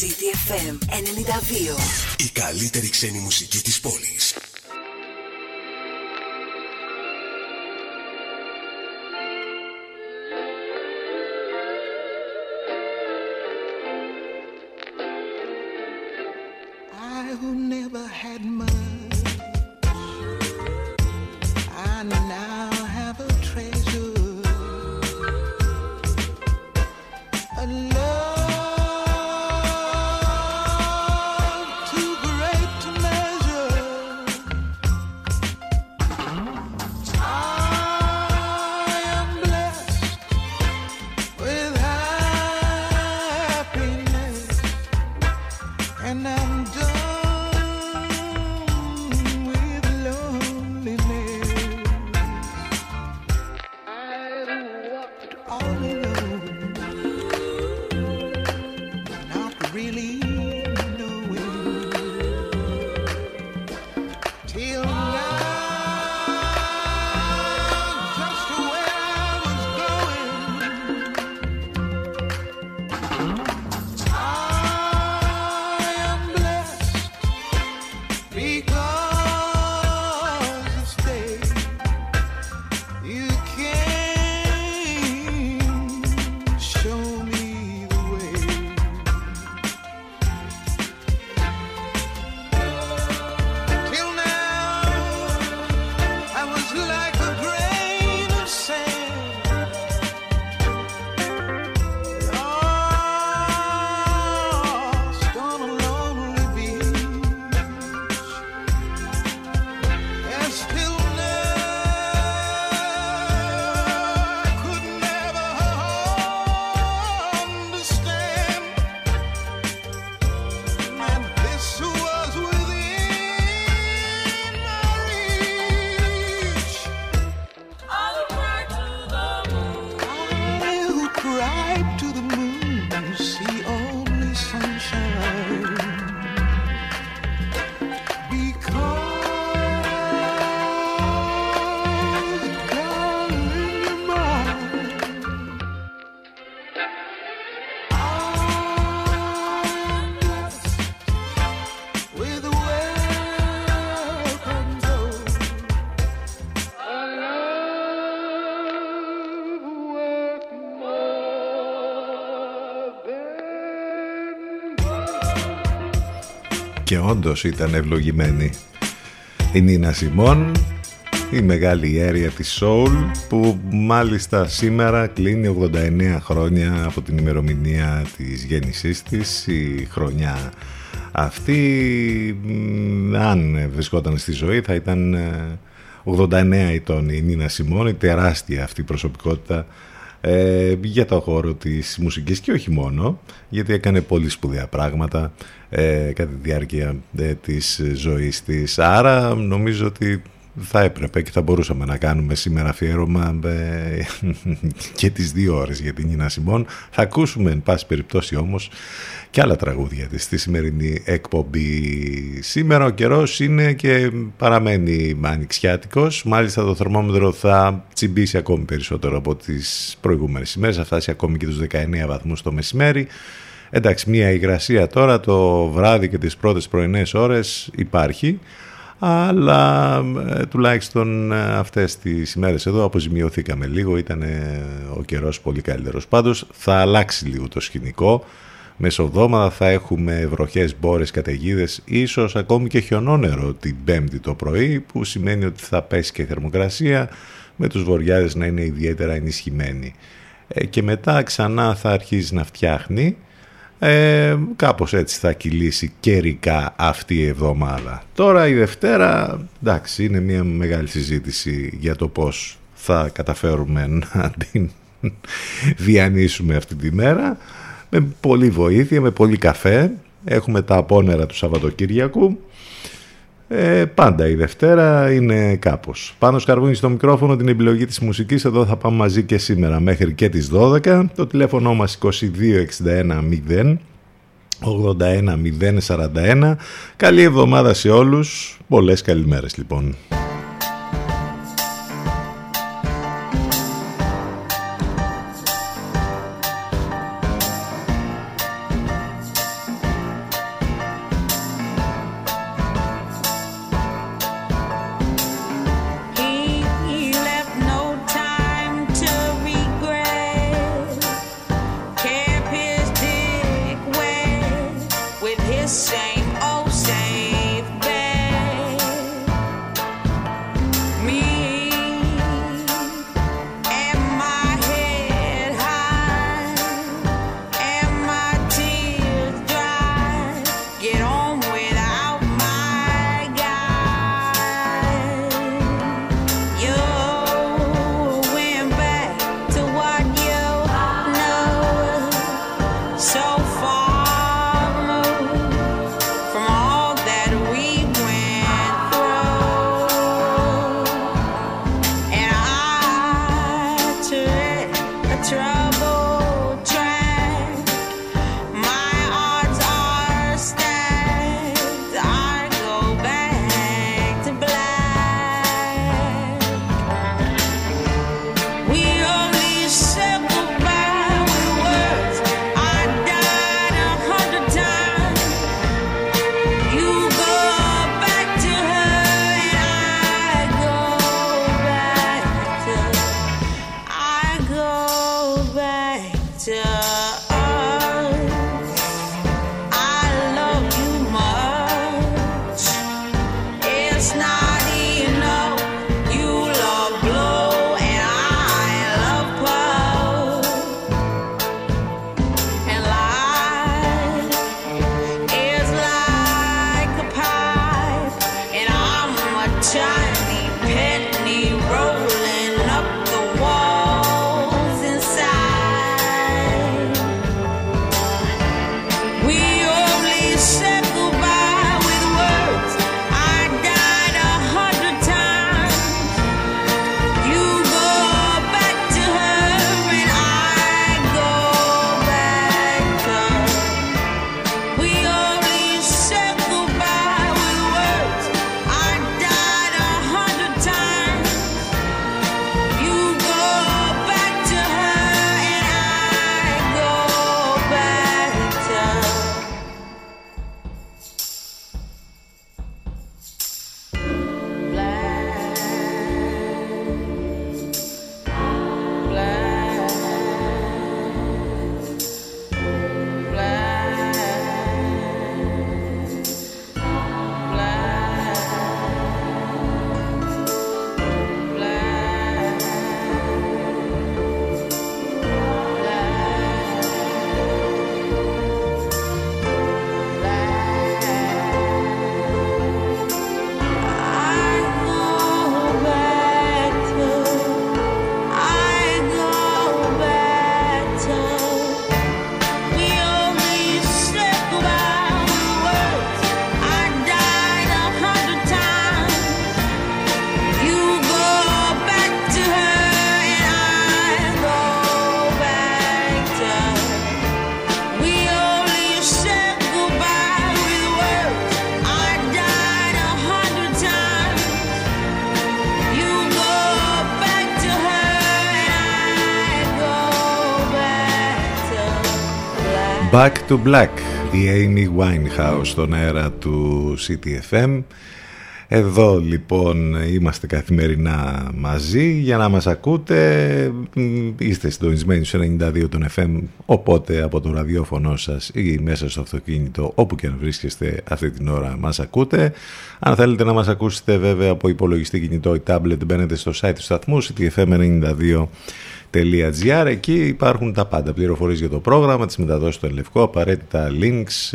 CTFM 92. Η καλύτερη ξένη μουσική της πόλης. Όντως ήταν ευλογημένη. Η Νίνα Σιμών, η μεγάλη αίρια της Soul που μάλιστα σήμερα κλείνει 89 χρόνια από την ημερομηνία της γέννησής της η χρονιά αυτή αν βρισκόταν στη ζωή θα ήταν 89 ε, ετών η Νίνα Σιμών η τεράστια αυτή προσωπικότητα ε, για το χώρο της μουσικής και όχι μόνο γιατί έκανε πολύ σπουδαία πράγματα ε, κατά τη διάρκεια ε, της ζωής της. Άρα νομίζω ότι θα έπρεπε και θα μπορούσαμε να κάνουμε σήμερα αφιέρωμα ε, και τις δύο ώρες για την Νίνα Σιμών. Θα ακούσουμε εν πάση περιπτώσει όμως και άλλα τραγούδια της στη σημερινή εκπομπή. Σήμερα ο καιρός είναι και παραμένει ανοιξιάτικος. Μάλιστα το θερμόμετρο θα τσιμπήσει ακόμη περισσότερο από τις προηγούμενες ημέρες. Θα φτάσει ακόμη και τους 19 βαθμούς το μεσημέρι. Εντάξει, μια υγρασία τώρα το βράδυ και τις πρώτες πρωινές ώρες υπάρχει, αλλά ε, τουλάχιστον ε, αυτές τις ημέρες εδώ αποζημιωθήκαμε λίγο, ήταν ο καιρός πολύ καλύτερος. Πάντως θα αλλάξει λίγο το σκηνικό, μεσοβδόμαδα θα έχουμε βροχές, μπόρες, καταιγίδες, ίσως ακόμη και χιονόνερο την πέμπτη το πρωί, που σημαίνει ότι θα πέσει και θερμοκρασία, με τους βοριάδες να είναι ιδιαίτερα ενισχυμένοι. Ε, και μετά ξανά θα αρχίζει να φτιάχνει, ε, κάπως έτσι θα κυλήσει καιρικά αυτή η εβδομάδα. Τώρα η Δευτέρα, εντάξει, είναι μια μεγάλη συζήτηση για το πώς θα καταφέρουμε να την διανύσουμε αυτή τη μέρα. Με πολύ βοήθεια, με πολύ καφέ. Έχουμε τα απόνερα του Σαββατοκύριακου. Ε, πάντα η Δευτέρα είναι κάπως. Πάνω σκαρβούνι στο μικρόφωνο την επιλογή της μουσικής. Εδώ θα πάμε μαζί και σήμερα μέχρι και τις 12. Το τηλέφωνο μας 2261 0 81 041. Καλή εβδομάδα σε όλους. Πολλές καλημέρες λοιπόν. To Black, η Amy Winehouse στον αέρα του CTFM. Εδώ λοιπόν είμαστε καθημερινά μαζί για να μας ακούτε. Είστε συντονισμένοι στο 92 των FM, οπότε από το ραδιόφωνο σας ή μέσα στο αυτοκίνητο, όπου και αν βρίσκεστε αυτή την ώρα μας ακούτε. Αν θέλετε να μας ακούσετε βέβαια από υπολογιστή κινητό ή tablet μπαίνετε στο site του σταθμού ctfm92 Εκεί υπάρχουν τα πάντα. Πληροφορίε για το πρόγραμμα, τι μεταδόσει στο Ελευκό, απαραίτητα links,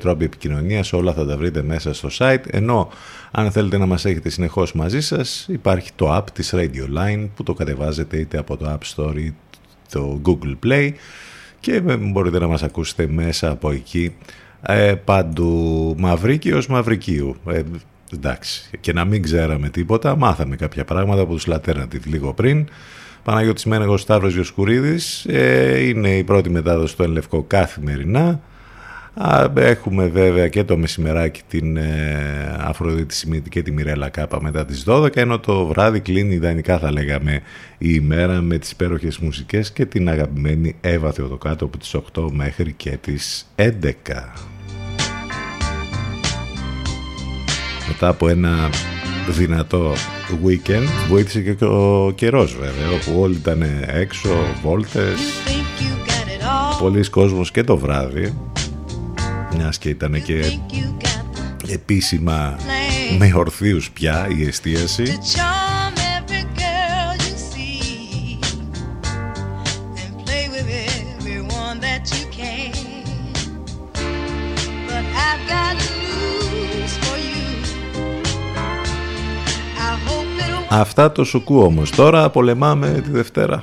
τρόποι επικοινωνία, όλα θα τα βρείτε μέσα στο site. Ενώ αν θέλετε να μας έχετε συνεχώς μαζί σας, υπάρχει το app της Radio Line που το κατεβάζετε είτε από το App Store ή το Google Play και μπορείτε να μας ακούσετε μέσα από εκεί ε, παντού Μαυρίκιος Μαυρικίου. Ε, εντάξει, και να μην ξέραμε τίποτα, μάθαμε κάποια πράγματα από τους Laternative λίγο πριν. Παναγιώτης Μένεγος Σταύρος Γιοσκουρίδης ε, είναι η πρώτη μετάδοση του Ελευκό καθημερινά έχουμε βέβαια και το μεσημεράκι την ε, Αφροδίτη Σιμίτη και τη Μιρέλα Κάπα μετά τις 12 ενώ το βράδυ κλείνει ιδανικά θα λέγαμε η ημέρα με τις υπέροχες μουσικές και την αγαπημένη Εύα Θεοδοκάτω από τις 8 μέχρι και τις 11. Μετά από ένα δυνατό weekend. Βοήθησε και ο καιρός βέβαια όπου όλοι ήταν έξω, βόλτες. Πολλοί κόσμος και το βράδυ μιας και ήταν και επίσημα με ορθίους πια η εστίαση Αυτά το σουκού όμως. Τώρα πολεμάμε τη Δευτέρα.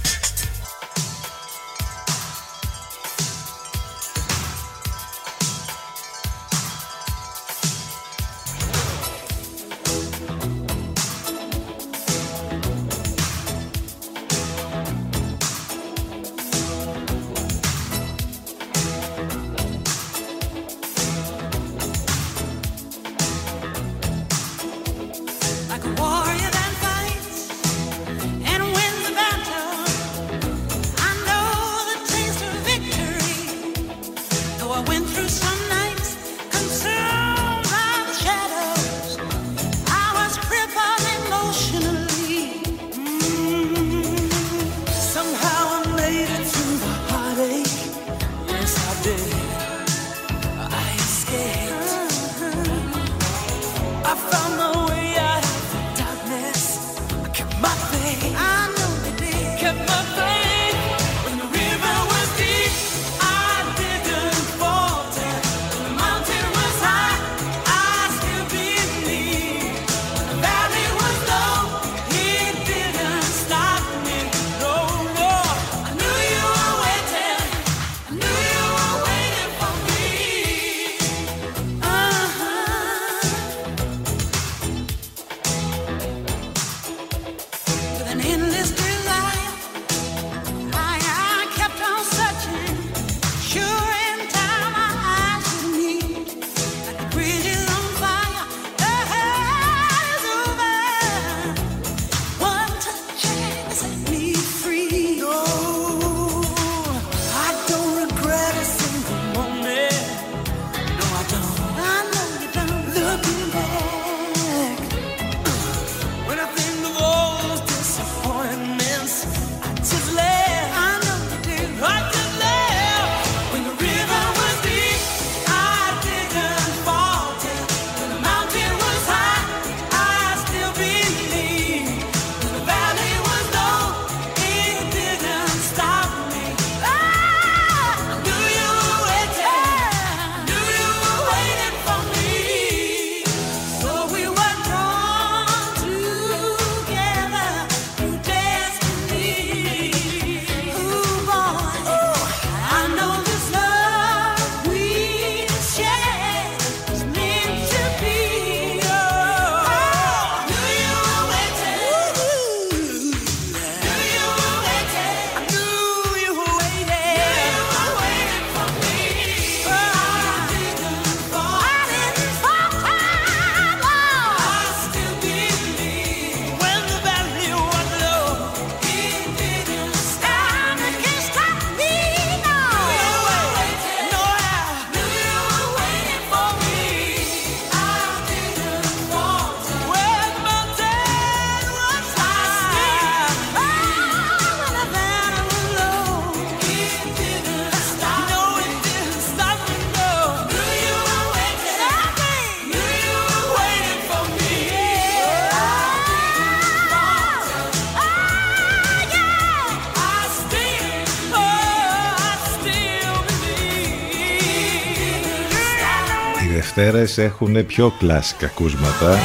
Δευτέρες έχουν πιο κλασικά ακούσματα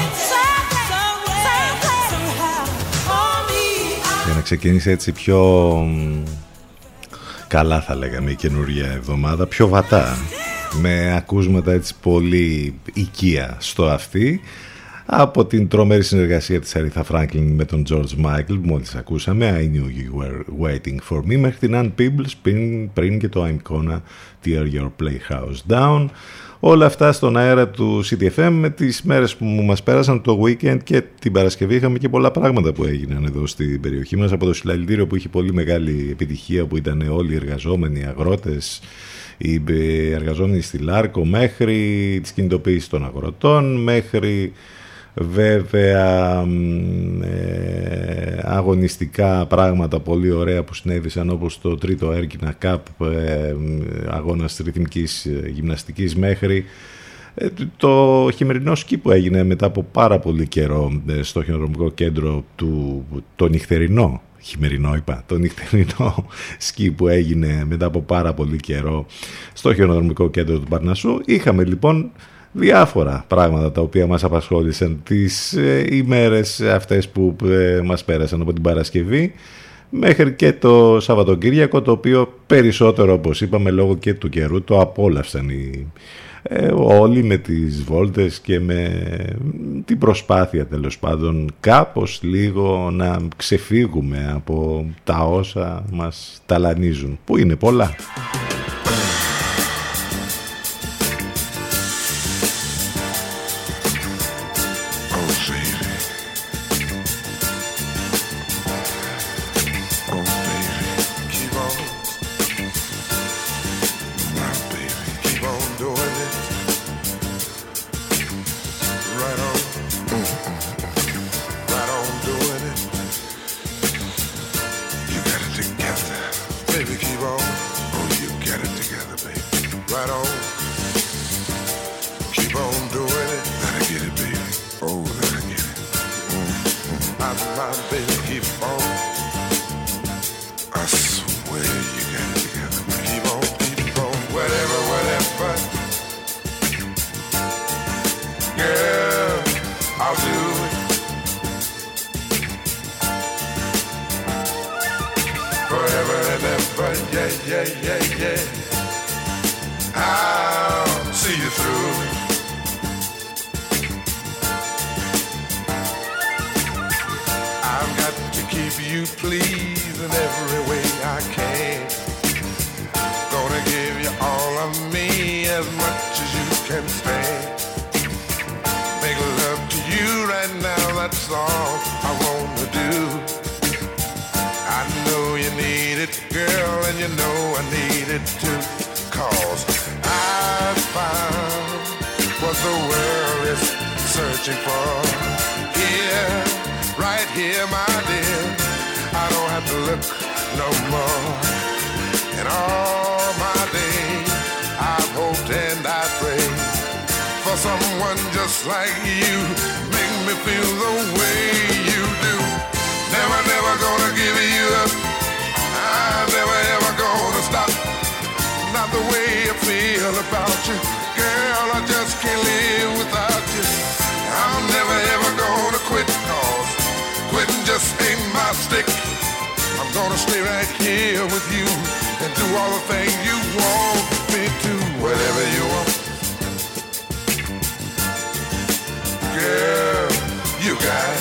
για να ξεκινήσει έτσι πιο καλά θα λέγαμε η καινούργια εβδομάδα πιο βατά. Με ακούσματα έτσι πολύ οικία στο αυτή από την τρομερή συνεργασία της Αριθά Φράγκλιν με τον George Michael που μόλις ακούσαμε I knew you were waiting for me μέχρι την Ann Peebles πριν, πριν και το I'm gonna tear your playhouse down όλα αυτά στον αέρα του CTFM με τις μέρες που μας πέρασαν το weekend και την Παρασκευή είχαμε και πολλά πράγματα που έγιναν εδώ στην περιοχή μας. Από το συλλαλητήριο που είχε πολύ μεγάλη επιτυχία που ήταν όλοι οι εργαζόμενοι, οι αγρότες οι εργαζόμενοι στη Λάρκο μέχρι τις κινητοποίησεις των αγροτών μέχρι βέβαια ε, αγωνιστικά πράγματα πολύ ωραία που συνέβησαν όπως το τρίτο Έρκινα Καπ ε, αγώνας ρυθμικής γυμναστικής μέχρι. Ε, το χειμερινό σκι που έγινε μετά από πάρα πολύ καιρό ε, στο χειρονομικό κέντρο του το νυχτερινό χειμερινό είπα, το νυχτερινό σκι που έγινε μετά από πάρα πολύ καιρό στο χειρονομικό κέντρο του Παρνασσού. Είχαμε λοιπόν διάφορα πράγματα τα οποία μας απασχόλησαν τις ε, ημέρες αυτές που ε, μας πέρασαν από την Παρασκευή μέχρι και το Σαββατοκύριακο το οποίο περισσότερο όπως είπαμε λόγω και του καιρού το απόλαυσαν οι, ε, όλοι με τις βόλτες και με την προσπάθεια τέλος πάντων κάπως λίγο να ξεφύγουμε από τα όσα μας ταλανίζουν που είναι πολλά; is searching for. Here, right here, my dear, I don't have to look no more. And all my days, I've hoped and I've prayed for someone just like you. Make me feel the way you do. Never, never gonna give you up. I'm never, ever gonna stop. Not the way I feel about you. Girl, I just can't live without This ain't my stick. I'm gonna stay right here with you and do all the things you want me to, whatever you want. Girl, you got it.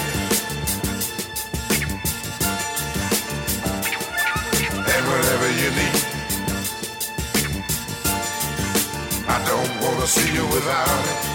And whatever you need. I don't wanna see you without it.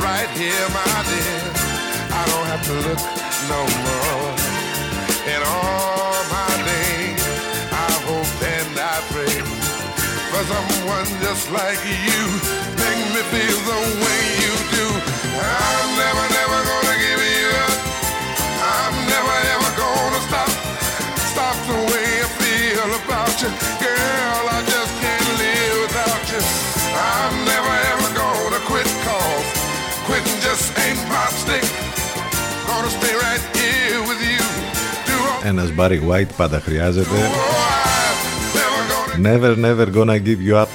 right here, my dear. I don't have to look no more. In all my days, I hope and I pray for someone just like you. Make me feel the way you do. I'm never, never gonna give you up. I'm never, ever gonna stop. Stop the way I feel about you, girl. Ένας Barry White πάντα χρειάζεται. Never, never gonna give you up.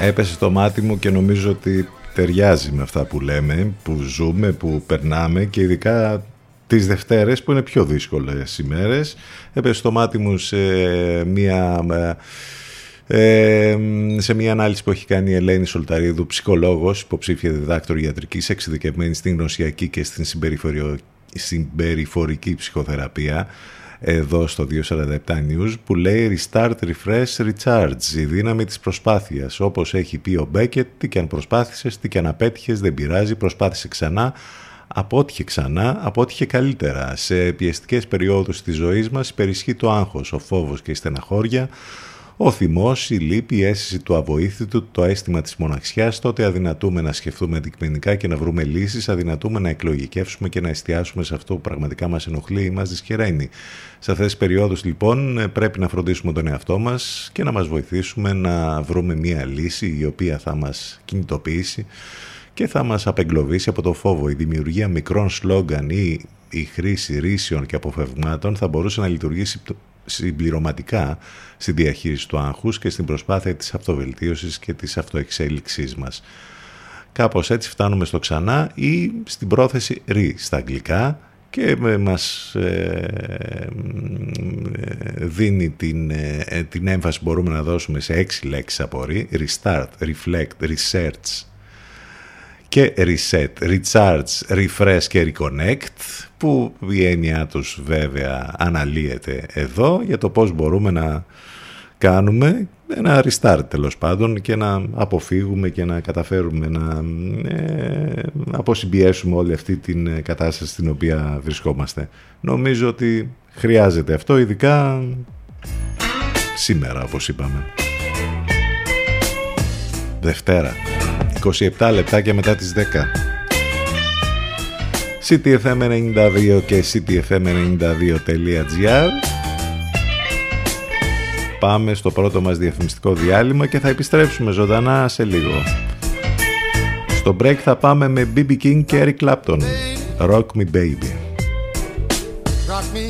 Έπεσε στο μάτι μου και νομίζω ότι ταιριάζει με αυτά που λέμε, που ζούμε, που περνάμε και ειδικά τις Δευτέρες που είναι πιο δύσκολες ημέρες. Έπεσε στο μάτι μου σε μια ε, σε μια ανάλυση που έχει κάνει η Ελένη Σολταρίδου, ψυχολόγος, υποψήφια διδάκτορ ιατρικής, εξειδικευμένη στην γνωσιακή και στην συμπεριφορική ψυχοθεραπεία, εδώ στο 247 News, που λέει Restart, Refresh, Recharge, η δύναμη της προσπάθειας. Όπως έχει πει ο Μπέκετ, τι και αν προσπάθησες, τι και αν απέτυχες, δεν πειράζει, προσπάθησε ξανά, απότυχε ξανά, απότυχε καλύτερα. Σε πιεστικές περιόδους της ζωής μας υπερισχύει το άγχος, ο φόβος και η στεναχώρια, ο θυμός, η λύπη, η αίσθηση του αβοήθητου, το αίσθημα της μοναξιάς, τότε αδυνατούμε να σκεφτούμε αντικειμενικά και να βρούμε λύσεις, αδυνατούμε να εκλογικεύσουμε και να εστιάσουμε σε αυτό που πραγματικά μας ενοχλεί ή μας δυσχεραίνει. Σε αυτές τις περιόδους λοιπόν πρέπει να φροντίσουμε τον εαυτό μας και να μας βοηθήσουμε να βρούμε μία λύση η οποία θα μας κινητοποιήσει και θα μας απεγκλωβίσει από το φόβο. Η δημιουργία μικρών σλόγκαν ή η χρήση ρήσεων και αποφθεγμάτων θα μπορούσε να λειτουργήσει συμπληρωματικά στη διαχείριση του άγχους και στην προσπάθεια της αυτοβελτίωσης και της αυτοεξέλιξής μας. Κάπως έτσι φτάνουμε στο ξανά ή στην πρόθεση ρί στα αγγλικά και μας ε, δίνει την, ε, την έμφαση που μπορούμε να δώσουμε σε έξι λέξεις από ρί, restart, reflect, research, και reset, recharge, refresh και reconnect που η έννοια τους βέβαια αναλύεται εδώ για το πώς μπορούμε να κάνουμε ένα restart τέλος πάντων και να αποφύγουμε και να καταφέρουμε να ε, αποσυμπιέσουμε όλη αυτή την κατάσταση στην οποία βρισκόμαστε. Νομίζω ότι χρειάζεται αυτό ειδικά σήμερα όπως είπαμε. Δευτέρα. 27 λεπτά και μετά τις 10. CTFM92 και CTFM92.gr Πάμε στο πρώτο μας διαφημιστικό διάλειμμα και θα επιστρέψουμε ζωντανά σε λίγο. Στο break θα πάμε με BB King και Eric Clapton. Rock Me Baby. Rock me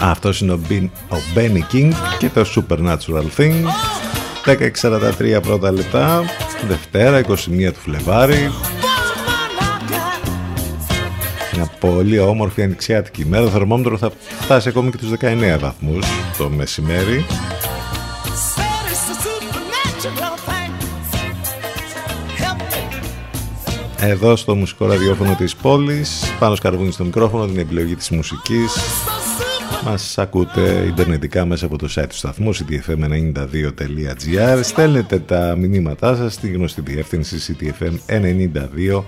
Αυτός είναι ο, ο Benny King και το Supernatural Thing. 10.43 πρώτα λεπτά Δευτέρα 21 του Φλεβάρι. Μια πολύ όμορφη ανοιξιάτικη ημέρα Το θερμόμετρο θα φτάσει ακόμη και τους 19 βαθμούς το μεσημέρι. Εδώ στο μουσικό ραδιόφωνο της πόλης Πάνω σκαρβούνι στο μικρόφωνο Την επιλογή της μουσικής μας ακούτε ιντερνετικά μέσα από το site του σταθμού ctfm92.gr Στέλνετε τα μηνύματά σας στη γνωστή διεύθυνση ctfm92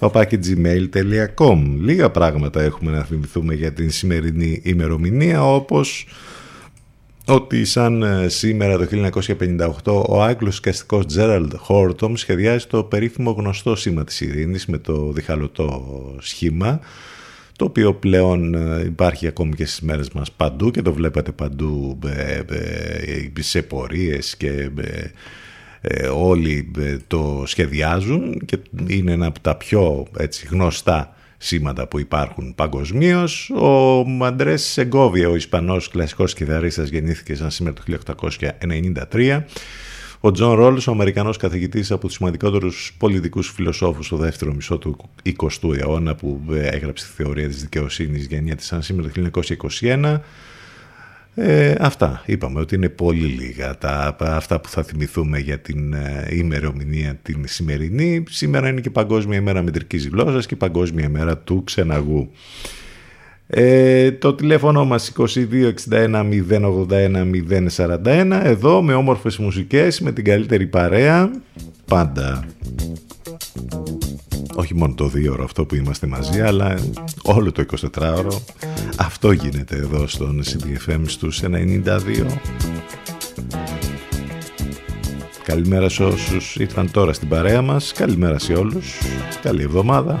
gmail.com Λίγα πράγματα έχουμε να θυμηθούμε για την σημερινή ημερομηνία όπως ότι σαν ε, σήμερα το 1958 ο Άγγλος σκαστικός Τζέραλντ Χόρτομ σχεδιάζει το περίφημο γνωστό σήμα της ειρήνης με το διχαλωτό σχήμα το οποίο πλέον ε, υπάρχει ακόμη και στις μέρες μας παντού και το βλέπετε παντού ε, ε, σε πορείες και όλοι το σχεδιάζουν και είναι ένα από τα πιο έτσι, γνωστά σήματα που υπάρχουν παγκοσμίως. Ο Αντρές Σεγκόβια, ο Ισπανός κλασικός κιθαρίστας, γεννήθηκε σαν σήμερα το 1893 ο Τζον Ρολς, ο Αμερικανός καθηγητής από τους σημαντικότερους πολιτικούς φιλοσόφους στο δεύτερο μισό του 20ου αιώνα, που έγραψε τη θεωρία της δικαιοσύνης, γεννιέται σαν σήμερα το 1921. Ε, αυτά είπαμε ότι είναι πολύ λίγα τα, αυτά που θα θυμηθούμε για την ε, ημερομηνία την σημερινή. Σήμερα είναι και Παγκόσμια ημέρα μετρικής γλώσσας και Παγκόσμια ημέρα του ξεναγού. Ε, το τηλέφωνο μας 2261 081 041 εδώ με όμορφες μουσικές με την καλύτερη παρέα πάντα. Όχι μόνο το δύο ώρο αυτό που είμαστε μαζί αλλά όλο το 24ωρο αυτό γίνεται εδώ στον CDFM στους 92 Καλημέρα σε όσους ήρθαν τώρα στην παρέα μας. Καλημέρα σε όλους. Καλή εβδομάδα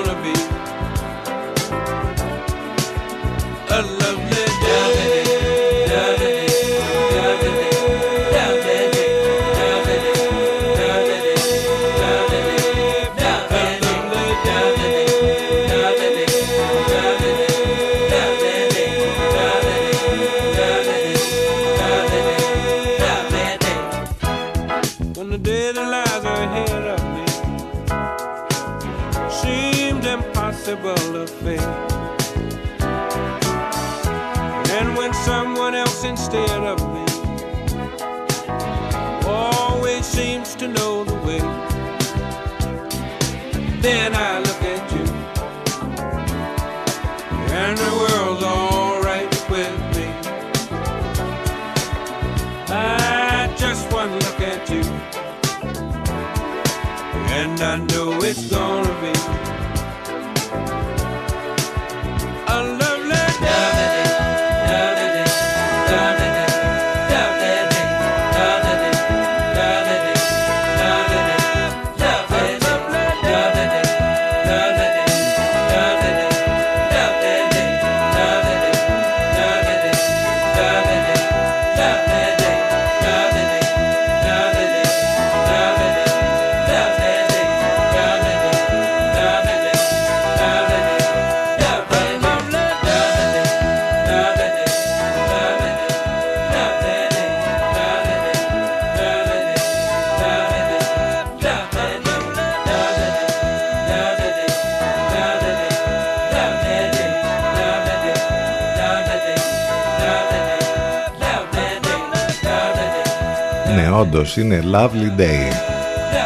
Ναι, όντως είναι lovely day.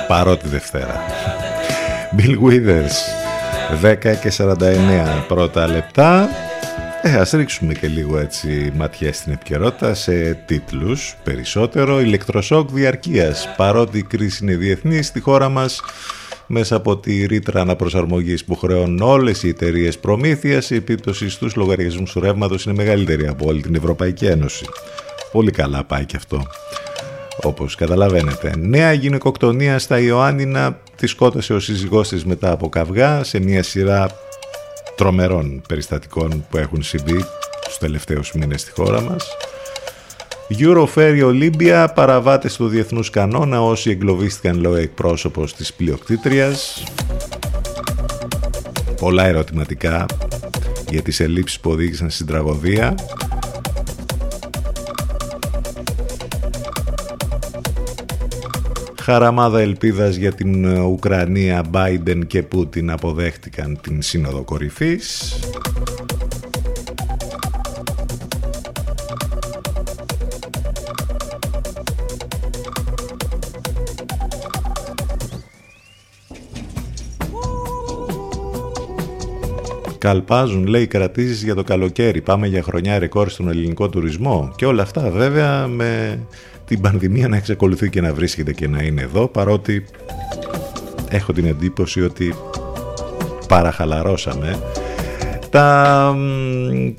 Παρότι Δευτέρα. Bill Withers, 10 και 49 πρώτα λεπτά. Ε, ας ρίξουμε και λίγο έτσι ματιά στην επικαιρότητα σε τίτλους περισσότερο. Ηλεκτροσόκ διαρκείας. Παρότι η κρίση είναι διεθνής στη χώρα μας, μέσα από τη ρήτρα αναπροσαρμογής που χρεώνουν όλες οι εταιρείες προμήθειας, η επίπτωση στους λογαριασμούς του ρεύματος είναι μεγαλύτερη από όλη την Ευρωπαϊκή Ένωση. Πολύ καλά πάει και αυτό. Όπως καταλαβαίνετε. Νέα γυναικοκτονία στα Ιωάννινα τη σκότωσε ο σύζυγός της μετά από καυγά σε μια σειρά τρομερών περιστατικών που έχουν συμβεί στους τελευταίους μήνες στη χώρα μας. Eurofair Ολύμπια, παραβάτες του διεθνούς κανόνα όσοι εγκλωβίστηκαν λόγω εκπρόσωπος της πλειοκτήτριας. Πολλά ερωτηματικά για τις ελλείψεις που οδήγησαν στην τραγωδία. Χαραμάδα ελπίδας για την Ουκρανία, Biden και Πούτιν αποδέχτηκαν την Σύνοδο Κορυφής. Καλπάζουν, λέει, κρατήσεις για το καλοκαίρι. Πάμε για χρονιά ρεκόρ στον ελληνικό τουρισμό. Και όλα αυτά βέβαια με την πανδημία να εξακολουθεί και να βρίσκεται και να είναι εδώ, παρότι έχω την εντύπωση ότι παραχαλαρώσαμε. Τα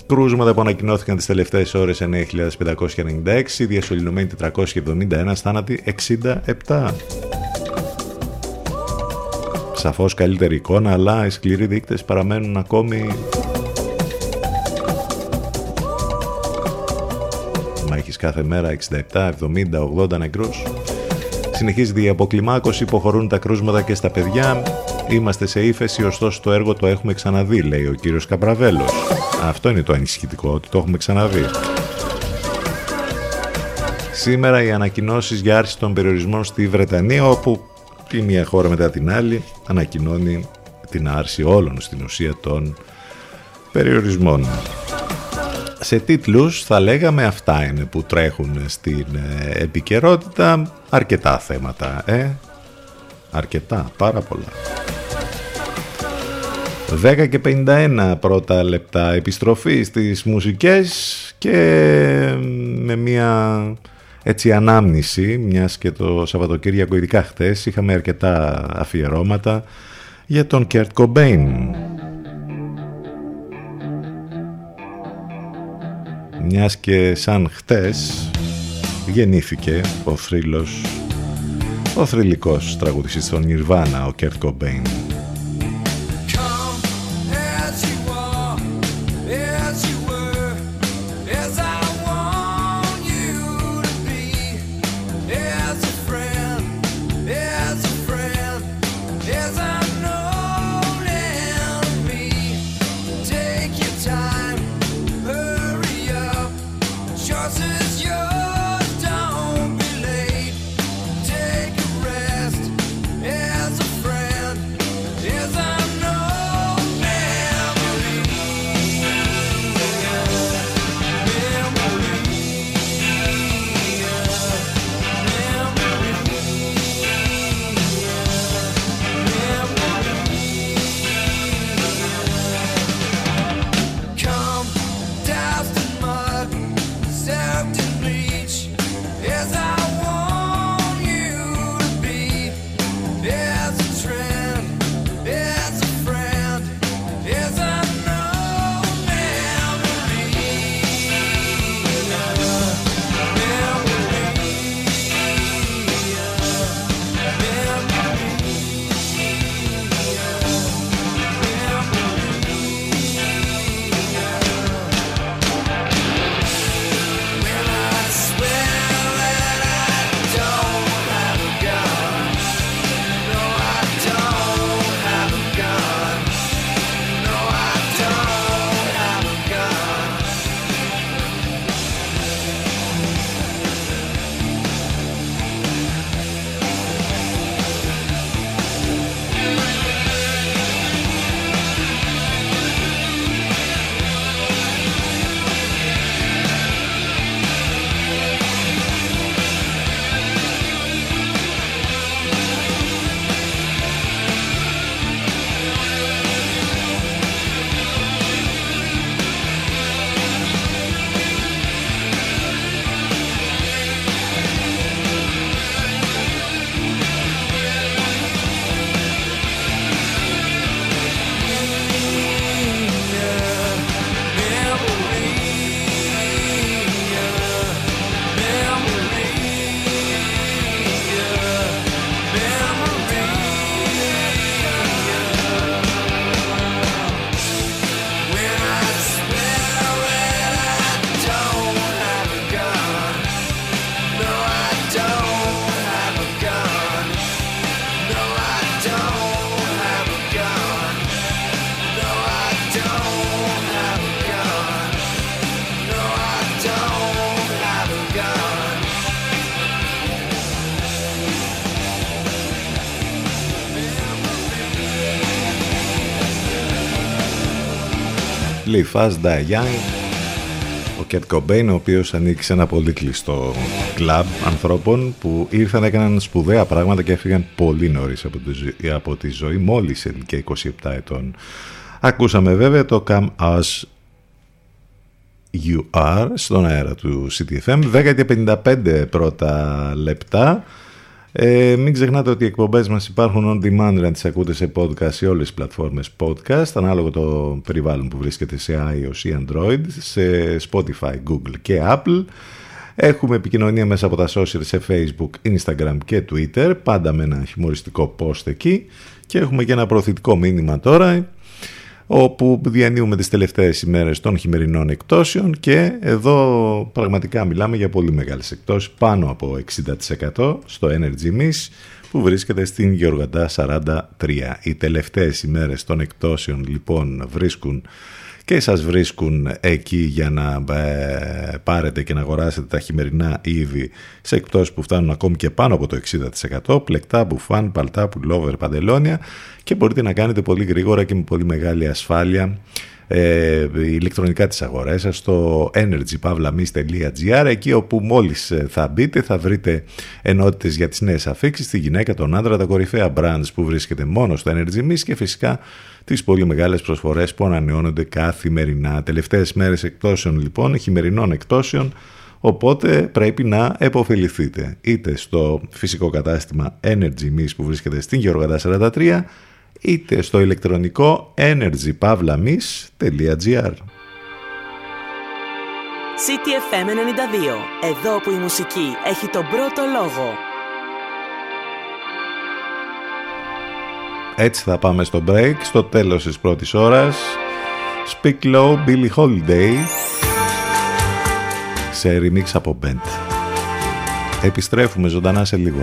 κρούσματα που ανακοινώθηκαν τις τελευταίες ώρες 9.596, διασωληνωμένοι 471, θάνατοι 67 σαφώς καλύτερη εικόνα, αλλά οι σκληροί δείκτες παραμένουν ακόμη... Μα έχεις κάθε μέρα 67, 70, 80 νεκρούς. Συνεχίζει η αποκλιμάκωση, υποχωρούν τα κρούσματα και στα παιδιά. Είμαστε σε ύφεση, ωστόσο το έργο το έχουμε ξαναδεί, λέει ο κύριος Καπραβέλος. Αυτό είναι το ανησυχητικό, ότι το έχουμε ξαναδεί. Σήμερα οι ανακοινώσεις για άρση των περιορισμών στη Βρετανία, όπου η μία χώρα μετά την άλλη ανακοινώνει την άρση όλων στην ουσία των περιορισμών. Σε τίτλους θα λέγαμε αυτά είναι που τρέχουν στην ε, επικαιρότητα αρκετά θέματα, ε; Αρκετά, πάρα πολλά. 10 και 51 πρώτα λεπτά επιστροφή στις μουσικές και με μια έτσι ανάμνηση, μιας και το Σαββατοκύριακο ειδικά χτες είχαμε αρκετά αφιερώματα για τον Κέρτ Κομπέιν. Μιας και σαν χτες γεννήθηκε ο θρύλος, ο θρυλικός τραγουδιστής των Νιρβάνα, ο Κέρτ Κομπέιν. Live Fast, Die Young. Ο Κέρτ Κομπέιν, ο οποίος ανήκει σε ένα πολύ κλειστό κλαμπ ανθρώπων που ήρθαν, έκαναν σπουδαία πράγματα και έφυγαν πολύ νωρίς από τη, από τη ζωή, μόλις σε ηλικία 27 ετών. Ακούσαμε βέβαια το Come As You Are στον αέρα του City FM, 10 και 55 πρώτα λεπτά. Ε, μην ξεχνάτε ότι οι εκπομπές μας υπάρχουν on demand να τις ακούτε σε podcast σε όλες τις πλατφόρμες podcast ανάλογα το περιβάλλον που βρίσκεται σε iOS ή Android σε Spotify, Google και Apple. Έχουμε επικοινωνία μέσα από τα social σε Facebook, Instagram και Twitter πάντα με ένα χιουμοριστικό post εκεί. Και έχουμε και ένα προωθητικό μήνυμα τώρα όπου διανύουμε τις τελευταίες ημέρες των χειμερινών εκτόσεων και εδώ πραγματικά μιλάμε για πολύ μεγάλες εκτόσεις, πάνω από 60% στο Energy Miss που βρίσκεται στην Γεωργαντά 43. Οι τελευταίες ημέρες των εκτόσεων λοιπόν βρίσκουν και σας βρίσκουν εκεί για να ε, πάρετε και να αγοράσετε τα χειμερινά είδη σε εκτός που φτάνουν ακόμη και πάνω από το 60%, πλεκτά, μπουφάν, παλτά, πουλόβερ, παντελόνια και μπορείτε να κάνετε πολύ γρήγορα και με πολύ μεγάλη ασφάλεια ε, ηλεκτρονικά τις αγορές σας στο energypavlamis.gr εκεί όπου μόλις ε, θα μπείτε θα βρείτε ενότητες για τις νέες αφήξεις τη γυναίκα, τον άντρα, τα κορυφαία brands που βρίσκεται μόνο στο Energy Miss και φυσικά τις πολύ μεγάλες προσφορές που ανανεώνονται καθημερινά. Τελευταίες μέρες εκτόσεων λοιπόν, χειμερινών εκτόσεων, οπότε πρέπει να επωφεληθείτε είτε στο φυσικό κατάστημα Energy Miss που βρίσκεται στην Γεωργαντά 43 είτε στο ηλεκτρονικό energypavlamis.gr CTFM 92. Εδώ που η μουσική έχει τον πρώτο λόγο. Έτσι θα πάμε στο break, στο τέλος της πρώτης ώρας. Speak Low, Billy Holiday σε remix από Bent. Επιστρέφουμε ζωντανά σε λίγο.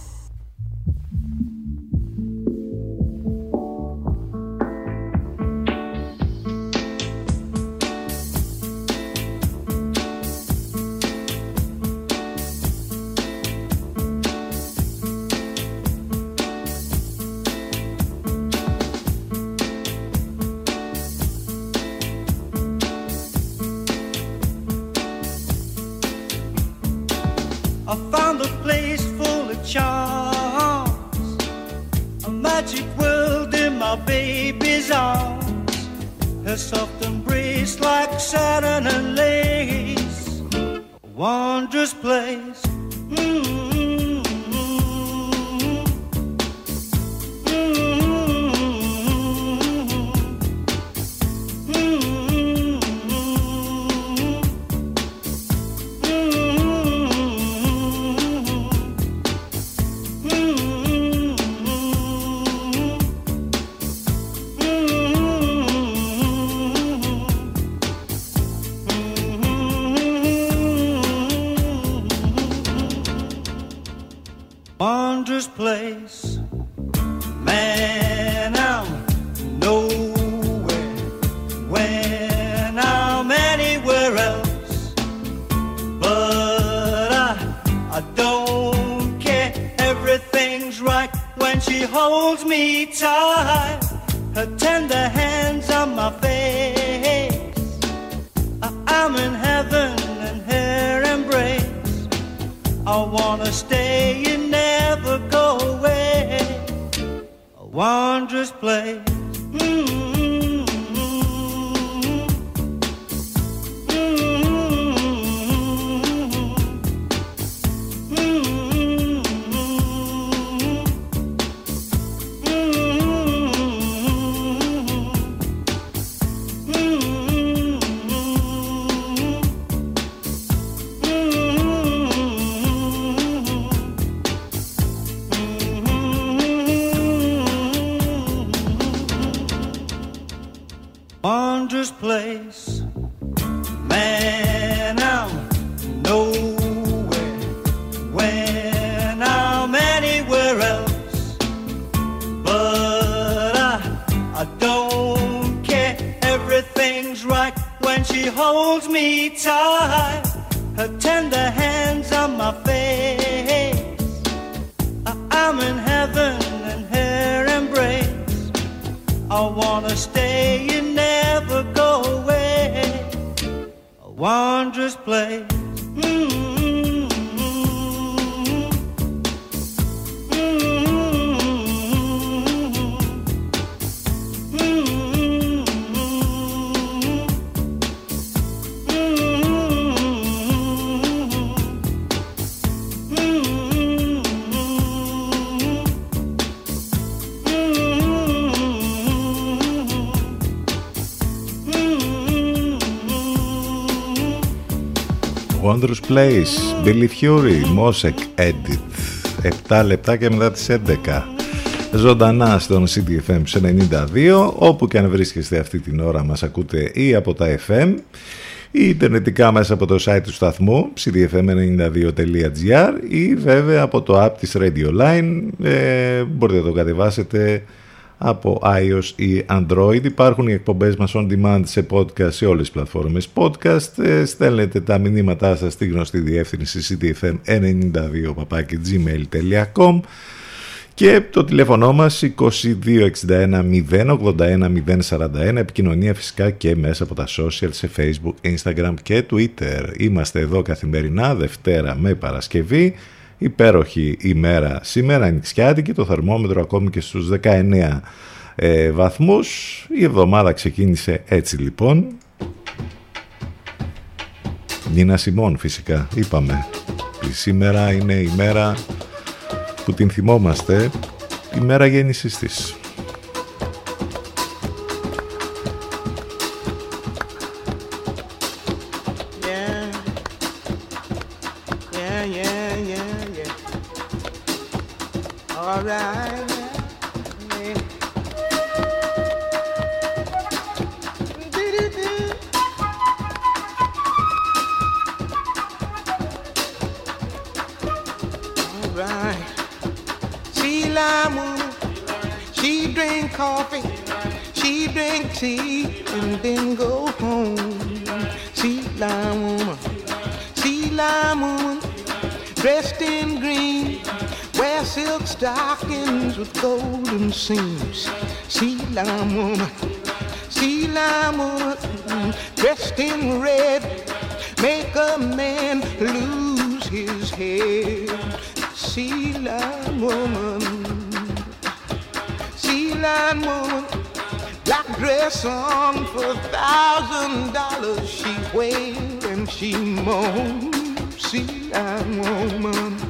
She holds me tight, her tender hands on my face. I'm in heaven in her embrace. I wanna stay and never go away. A wondrous place. time. Billy Fury, Mosek Edit 7 λεπτά και μετά τις 11 Ζωντανά στον CDFM 92 Όπου και αν βρίσκεστε αυτή την ώρα μας ακούτε ή από τα FM ή ιντερνετικά μέσα από το site του σταθμού cdfm92.gr ή βέβαια από το app της Radio Line ε, μπορείτε να το κατεβάσετε από iOS ή Android. Υπάρχουν οι εκπομπές μας on demand σε podcast σε όλες τις πλατφόρμες podcast. Ε, στέλνετε τα μηνύματά σας στη γνωστή διεύθυνση ctfm92 και το τηλέφωνο μας 2261 081 041 επικοινωνία φυσικά και μέσα από τα social σε facebook, instagram και twitter. Είμαστε εδώ καθημερινά Δευτέρα με Παρασκευή υπέροχη ημέρα σήμερα νησιάτικη, το θερμόμετρο ακόμη και στους 19 ε, βαθμούς. Η εβδομάδα ξεκίνησε έτσι λοιπόν. Νίνα Σιμών φυσικά, είπαμε. Σήμερα είναι η μέρα που την θυμόμαστε, η μέρα γέννησης της. alright. Stockings with golden seams. Sea lime woman, sea lime woman, dressed in red, make a man lose his head. Sea lime woman line woman, black dress on for a thousand dollars. She wailed and she moaned. See, line woman,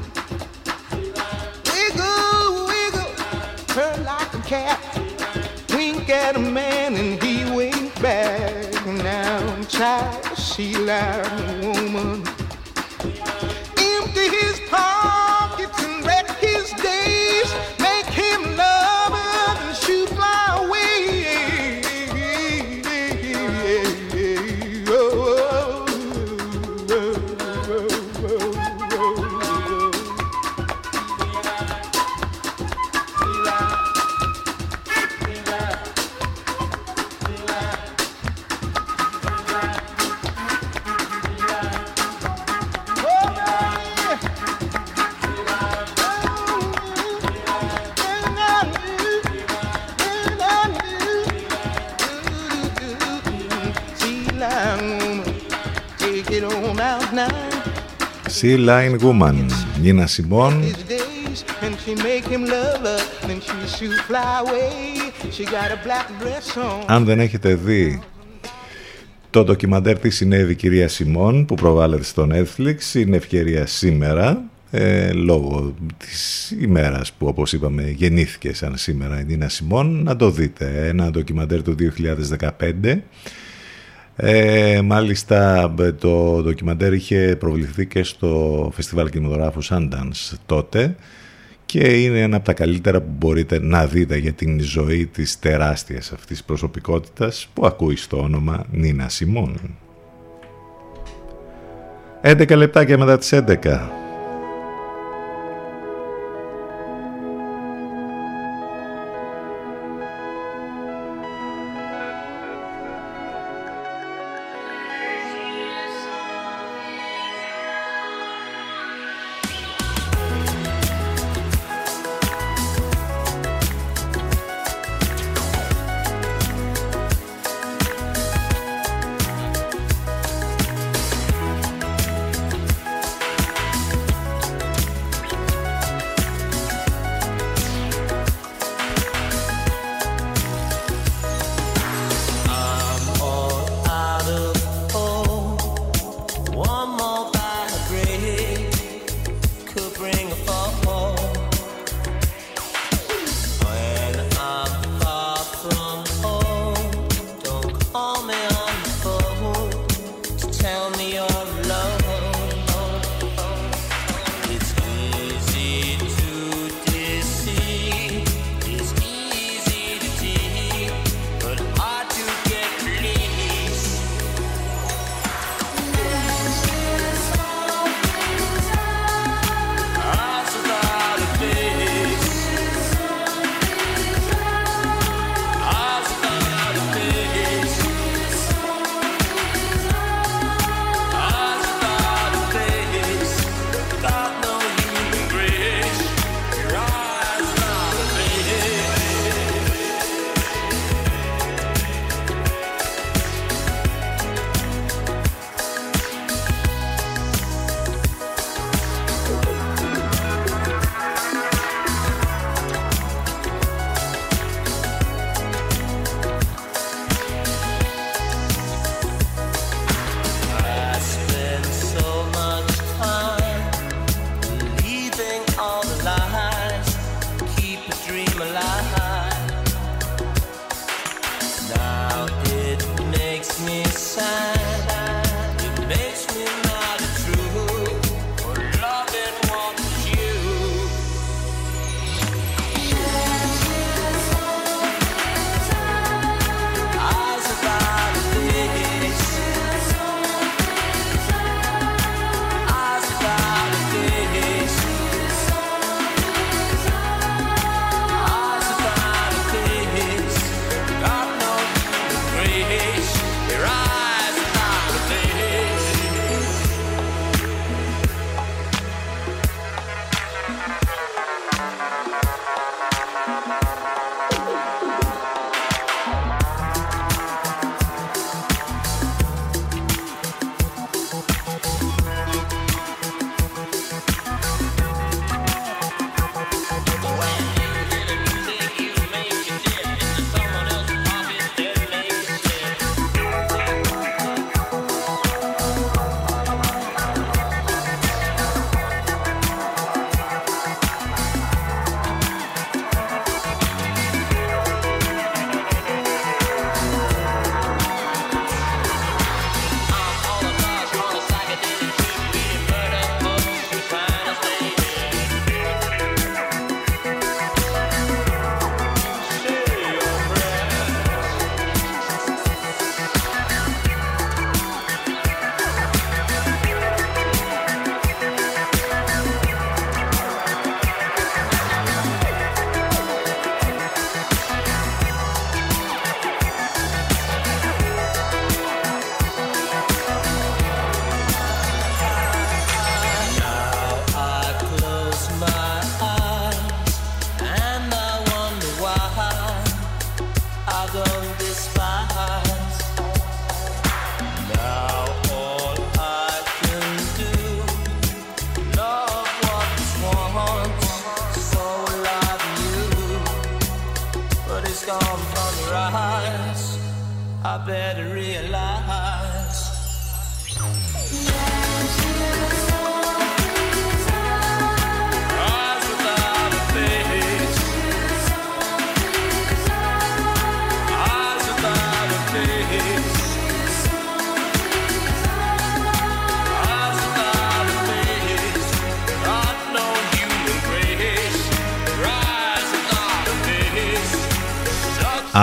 Sea Line Woman, Νίνα Σιμών. His days, and she make him love her, then she shoot fly away. She got a black dress on. Αν δεν έχετε δει το ντοκιμαντέρ τι συνέβη κυρία Σιμών που προβάλλεται στο Netflix είναι ευκαιρία σήμερα ε, λόγω της ημέρας που όπως είπαμε γεννήθηκε σαν σήμερα η Νίνα Σιμών να το δείτε ένα ντοκιμαντέρ του 2015 ε, μάλιστα το ντοκιμαντέρ είχε προβληθεί και στο Φεστιβάλ Κινηματογράφου Sundance τότε και είναι ένα από τα καλύτερα που μπορείτε να δείτε για την ζωή της τεράστιας αυτής προσωπικότητας που ακούει στο όνομα Νίνα Σιμών. 11 λεπτάκια μετά τις 11.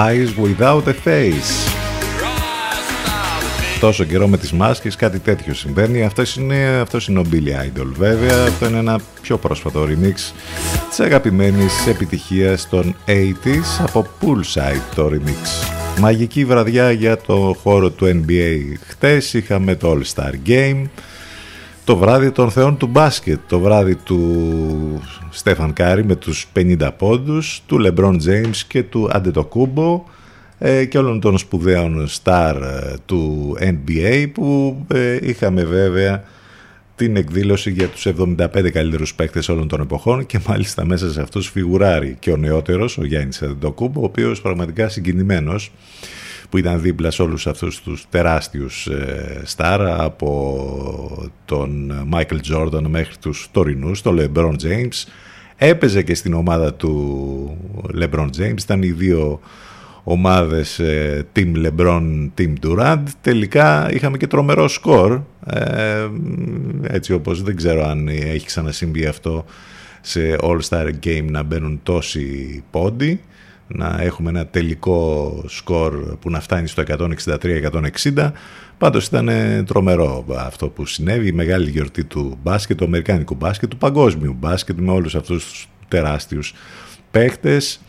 Eyes Without a Face. Τόσο καιρό με τις μάσκες κάτι τέτοιο συμβαίνει. Αυτός είναι, αυτός είναι ο Billy Idol βέβαια. Αυτό είναι ένα πιο πρόσφατο remix της αγαπημένης επιτυχίας των 80s από Poolside το remix. Μαγική βραδιά για το χώρο του NBA χτες. Είχαμε το All Star Game το βράδυ των θεών του μπάσκετ, το βράδυ του Στέφαν Κάρη με τους 50 πόντους, του Λεμπρόν James και του Αντετοκούμπο ε, και όλων των σπουδαίων star ε, του NBA που ε, είχαμε βέβαια την εκδήλωση για τους 75 καλύτερους παίκτες όλων των εποχών και μάλιστα μέσα σε αυτούς φιγουράρει και ο νεότερος, ο Γιάννης Αντετοκούμπο, ο οποίος πραγματικά συγκινημένος που ήταν δίπλα σε όλους αυτούς τους τεράστιους ε, στάρ από τον Michael Jordan μέχρι τους τωρινούς, τον LeBron James. Έπαιζε και στην ομάδα του LeBron James, ήταν οι δύο ομάδες ε, Team LeBron, Team Durant. Τελικά είχαμε και τρομερό σκορ, ε, έτσι όπως δεν ξέρω αν έχει ξανασυμβεί αυτό σε All-Star Game να μπαίνουν τόσοι πόντι να έχουμε ένα τελικό σκορ που να φτάνει στο 163-160. Πάντως ήταν τρομερό αυτό που συνέβη, η μεγάλη γιορτή του μπάσκετ, του αμερικάνικου μπάσκετ, του παγκόσμιου μπάσκετ με όλους αυτούς τους τεράστιους παίχτες.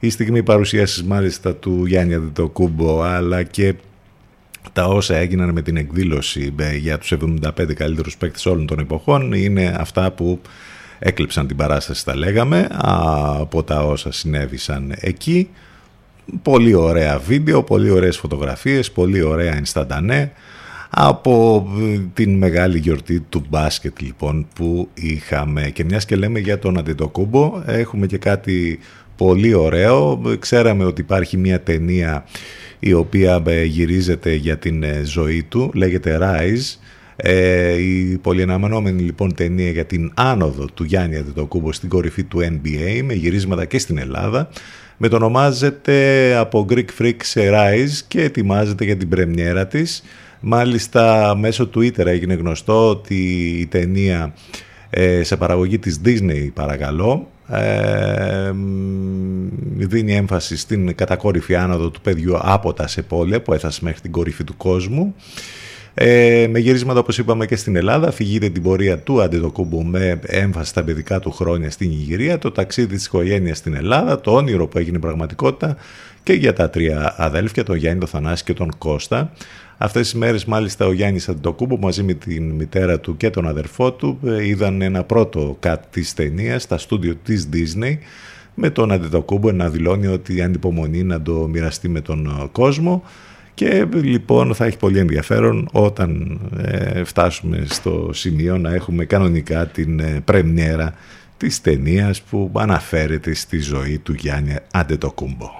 Η στιγμή παρουσίασης μάλιστα του Γιάννη Αντιτοκούμπο αλλά και τα όσα έγιναν με την εκδήλωση για τους 75 καλύτερους παίκτες όλων των εποχών είναι αυτά που έκλειψαν την παράσταση τα λέγαμε από τα όσα συνέβησαν εκεί. Πολύ ωραία βίντεο, πολύ ωραίες φωτογραφίες, πολύ ωραία ενσταντανέ από την μεγάλη γιορτή του μπάσκετ λοιπόν που είχαμε. Και μιας και λέμε για τον Αντιτοκούμπο έχουμε και κάτι πολύ ωραίο. Ξέραμε ότι υπάρχει μια ταινία η οποία γυρίζεται για την ε, ζωή του λέγεται Rise ε, η πολυαναμενόμενη λοιπόν ταινία για την άνοδο του Γιάννη Αντετοκούμπο στην κορυφή του NBA με γυρίσματα και στην Ελλάδα μετονομάζεται από Greek Freak σε Rise και ετοιμάζεται για την πρεμιέρα της. Μάλιστα μέσω Twitter έγινε γνωστό ότι η ταινία ε, σε παραγωγή της Disney παρακαλώ ε, δίνει έμφαση στην κατακόρυφη άνοδο του παιδιού από τα Σεπόλια που έφτασε μέχρι την κορυφή του κόσμου ε, με γυρίσματα όπως είπαμε και στην Ελλάδα, αφηγείται την πορεία του Αντιτοκούμπου με έμφαση στα παιδικά του χρόνια στην Ιγυρία, το ταξίδι της οικογένειας στην Ελλάδα, το όνειρο που έγινε πραγματικότητα και για τα τρία αδέλφια, τον Γιάννη, τον Θανάση και τον Κώστα. Αυτές τις μέρες μάλιστα ο Γιάννης Αντιτοκούμπου μαζί με την μητέρα του και τον αδερφό του ε, είδαν ένα πρώτο κάτ της ταινίας στα στούντιο της Disney με τον Αντιτοκούμπο να δηλώνει ότι ανυπομονεί να το μοιραστεί με τον κόσμο. Και λοιπόν θα έχει πολύ ενδιαφέρον όταν ε, φτάσουμε στο σημείο να έχουμε κανονικά την ε, πρεμιέρα της ταινίας που αναφέρεται στη ζωή του Γιάννη Αντετοκούμπο.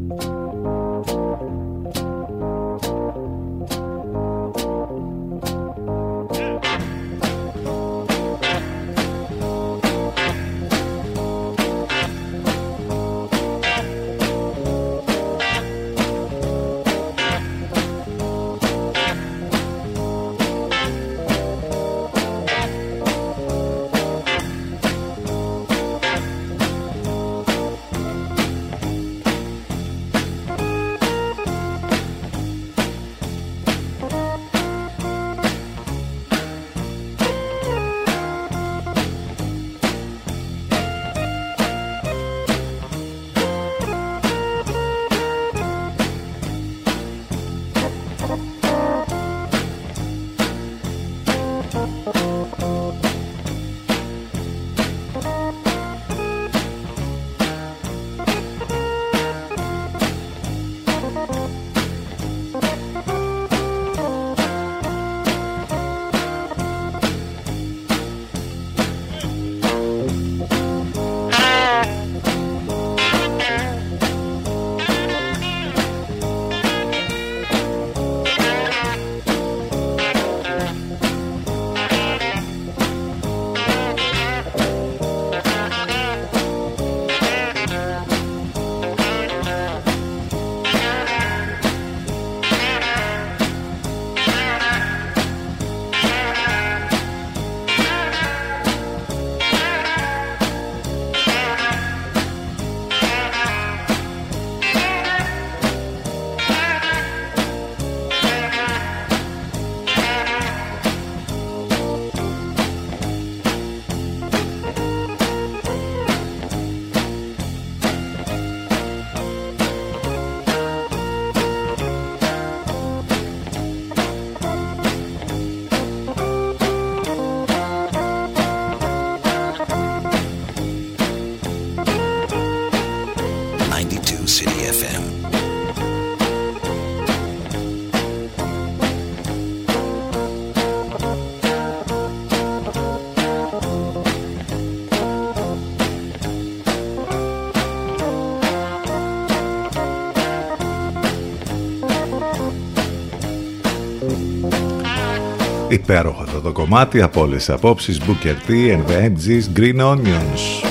Υπέροχο αυτό το κομμάτι από όλες τις απόψεις. Booker T and the MG's Green Onions.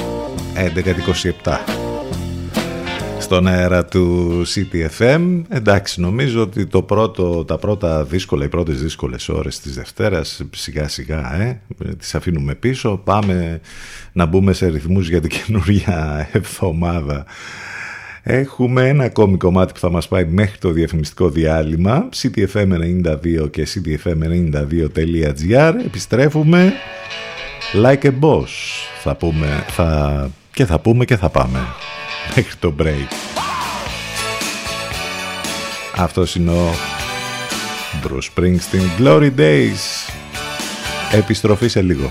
11.27 στον αέρα του CTFM εντάξει νομίζω ότι το πρώτο, τα πρώτα δύσκολα οι πρώτες δύσκολες ώρες της Δευτέρας σιγά σιγά ε, τις αφήνουμε πίσω. Πάμε να μπούμε σε ρυθμούς για την καινούργια εβδομάδα Έχουμε ένα ακόμη κομμάτι που θα μας πάει μέχρι το διαφημιστικό διάλειμμα. Ctfm92 και ctfm92.gr Επιστρέφουμε. Like a boss. Θα πούμε, θα... και θα πούμε και θα πάμε. Μέχρι το break. Αυτός είναι ο Bruce Springsteen. Glory Days. Επιστροφή σε λίγο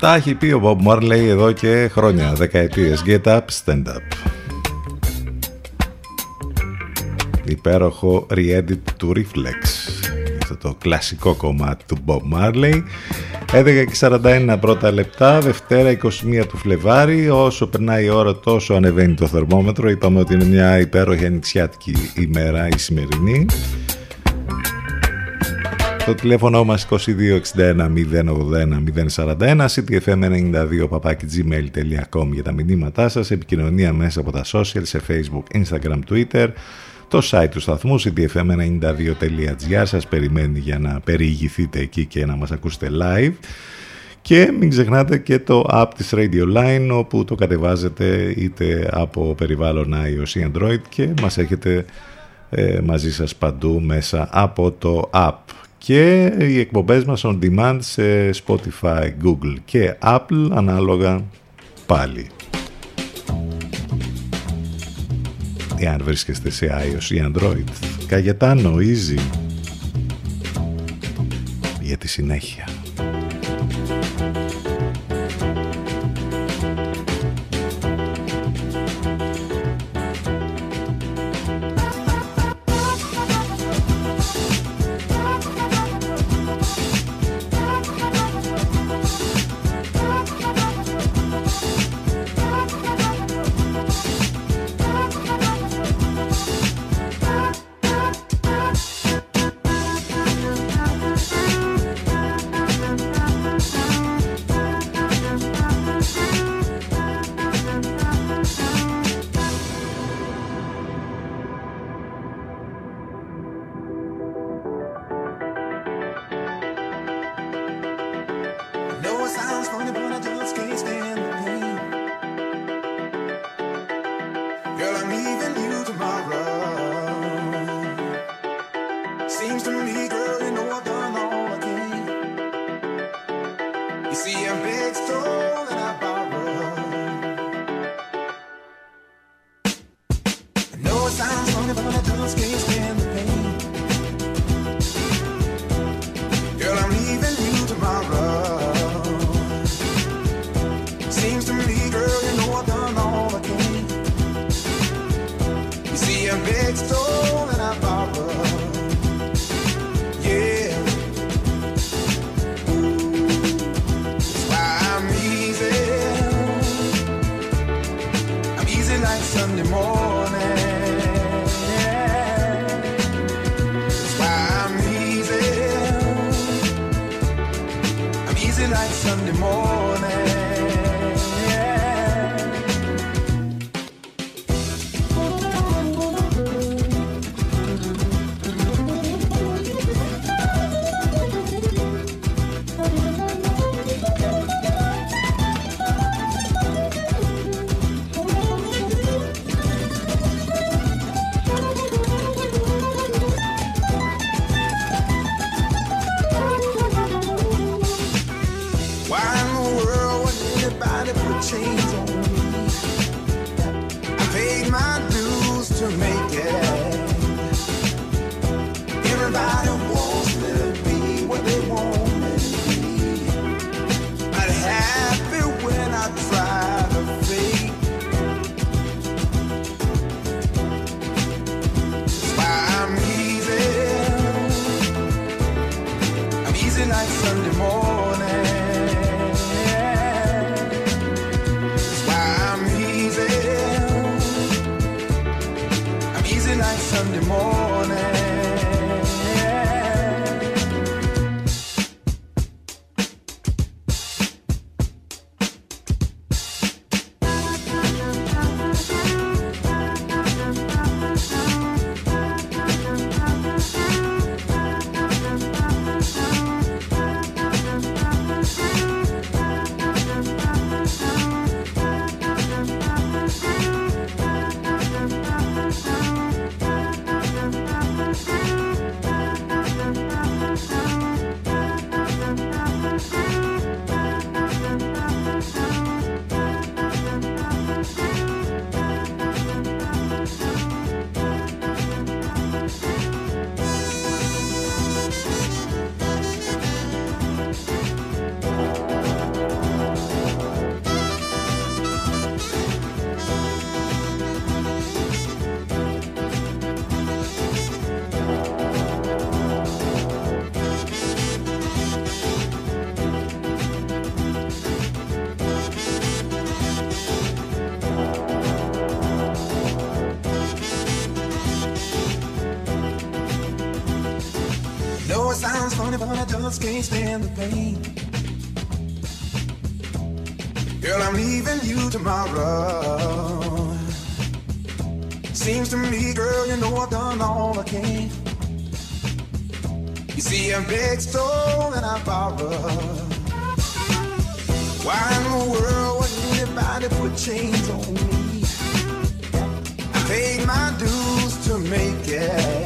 Τα έχει πει ο Bob Marley εδώ και χρόνια, δεκαετίες. Get up, stand up. Υπέροχο re-edit του Reflex. Αυτό το κλασικό κομμάτι του Bob Marley. 11 και 41 πρώτα λεπτά, Δευτέρα 21 του Φλεβάρι. Όσο περνάει η ώρα τόσο ανεβαίνει το θερμόμετρο. Είπαμε ότι είναι μια υπέροχη ανοιξιάτικη ημέρα η σημερινή. Το τηλέφωνο μας 2261 081 041 ctfm92 papakigmail.com για τα μηνύματά σας, επικοινωνία μέσα από τα social σε facebook, instagram, twitter, το site του σταθμού ctfm92.gr σας περιμένει για να περιηγηθείτε εκεί και να μας ακούσετε live. Και μην ξεχνάτε και το app της Radio Line όπου το κατεβάζετε είτε από περιβάλλον iOS ή Android και μας έχετε ε, μαζί σας παντού μέσα από το app και οι εκπομπές μας on demand σε Spotify, Google και Apple ανάλογα πάλι. Εάν βρίσκεστε σε iOS ή Android. Καγετάνο, easy. Για τη συνέχεια. can't stand the pain. Girl, I'm leaving you tomorrow. Seems to me, girl, you know I've done all I can. You see, I'm big stone and I borrow. Why in the world would anybody put chains on me? I paid my dues to make it.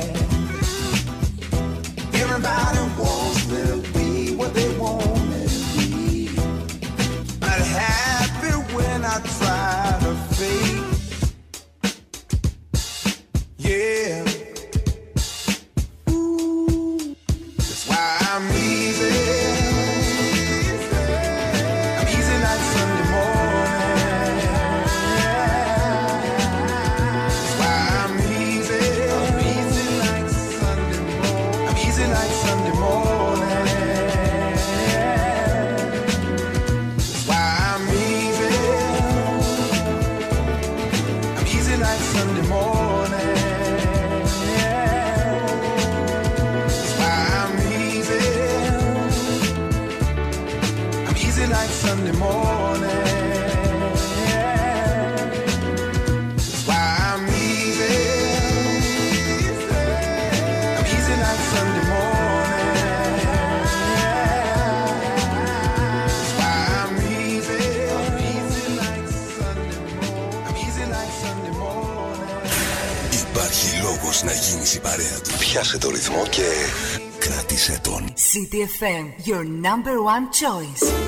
FM, your number one choice.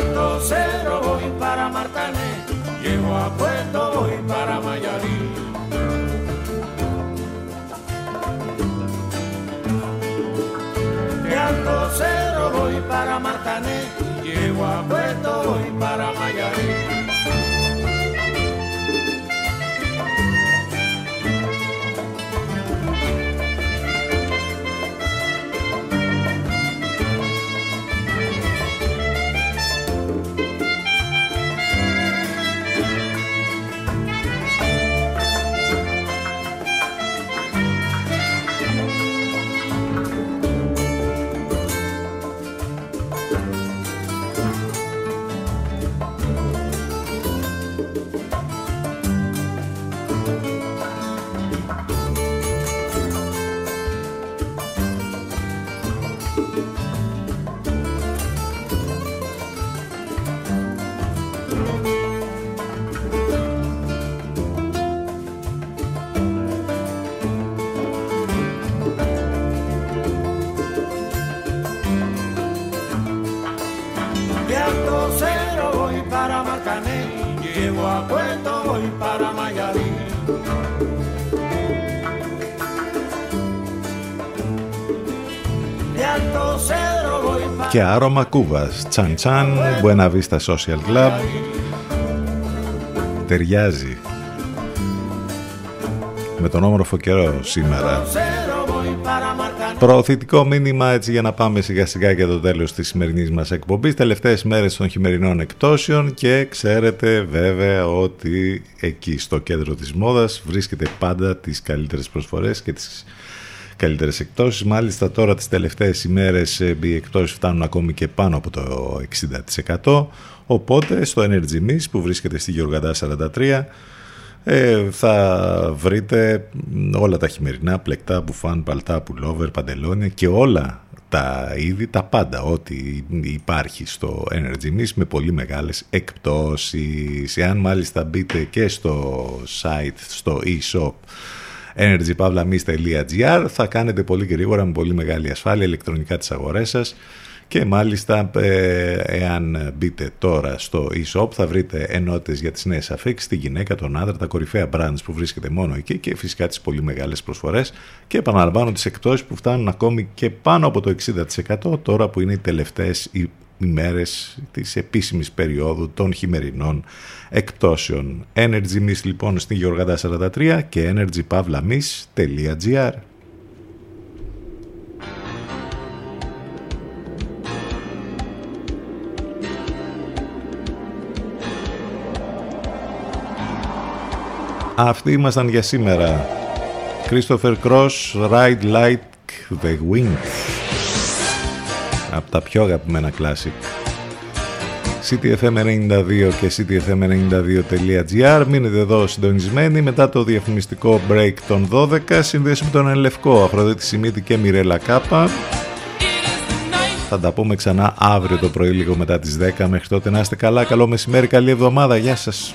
Puerto Cero voy para Martané, llego a Puerto voy para Mayarí. De Alto Cero voy para Martané, llego a Puerto voy para Mayarí. Και άρωμα Κούβας. Τσαν Τσαν, Buena Vista Social Club. Ταιριάζει με τον όμορφο καιρό σήμερα. Προωθητικό μήνυμα έτσι για να πάμε σιγά σιγά για το τέλος της σημερινής μας εκπομπής. Τελευταίες μέρες των χειμερινών εκπτώσεων και ξέρετε βέβαια ότι εκεί στο κέντρο της μόδας βρίσκεται πάντα τις καλύτερες προσφορές και τις καλύτερες εκτόσεις. Μάλιστα τώρα τις τελευταίες ημέρες ε, οι εκτόσεις φτάνουν ακόμη και πάνω από το 60%. Οπότε στο Energy Miss που βρίσκεται στη Γεωργαντά 43 ε, θα βρείτε όλα τα χειμερινά πλεκτά, μπουφάν, παλτά, πουλόβερ, παντελόνια και όλα τα είδη, τα πάντα, ό,τι υπάρχει στο Energy Miss με πολύ μεγάλες εκπτώσεις. Εάν μάλιστα μπείτε και στο site, στο e-shop energypavlamis.gr θα κάνετε πολύ γρήγορα με πολύ μεγάλη ασφάλεια ηλεκτρονικά τις αγορές σας και μάλιστα ε, εάν μπείτε τώρα στο e-shop θα βρείτε ενότητες για τις νέες αφήξεις, τη γυναίκα, τον άντρα, τα κορυφαία brands που βρίσκεται μόνο εκεί και φυσικά τις πολύ μεγάλες προσφορές και επαναλαμβάνω τις εκτόσεις που φτάνουν ακόμη και πάνω από το 60% τώρα που είναι οι τελευταίες ημέρες της επίσημης περίοδου των χειμερινών εκπτώσεων. Energy Miss λοιπόν στην Γεωργαντά 43 και energypavlamis.gr Αυτοί ήμασταν για σήμερα. Christopher Cross, Ride Like the Wind. Από τα πιο αγαπημένα classic. CTFM92 και CTFM92.gr Μείνετε εδώ συντονισμένοι μετά το διαφημιστικό break των 12 συνδέσεις με τον Ελευκό Αφροδίτη Σιμίτη και Μιρέλα Κάπα θα τα πούμε ξανά αύριο το πρωί λίγο μετά τις 10 μέχρι τότε να είστε καλά, καλό μεσημέρι, καλή εβδομάδα, γεια σας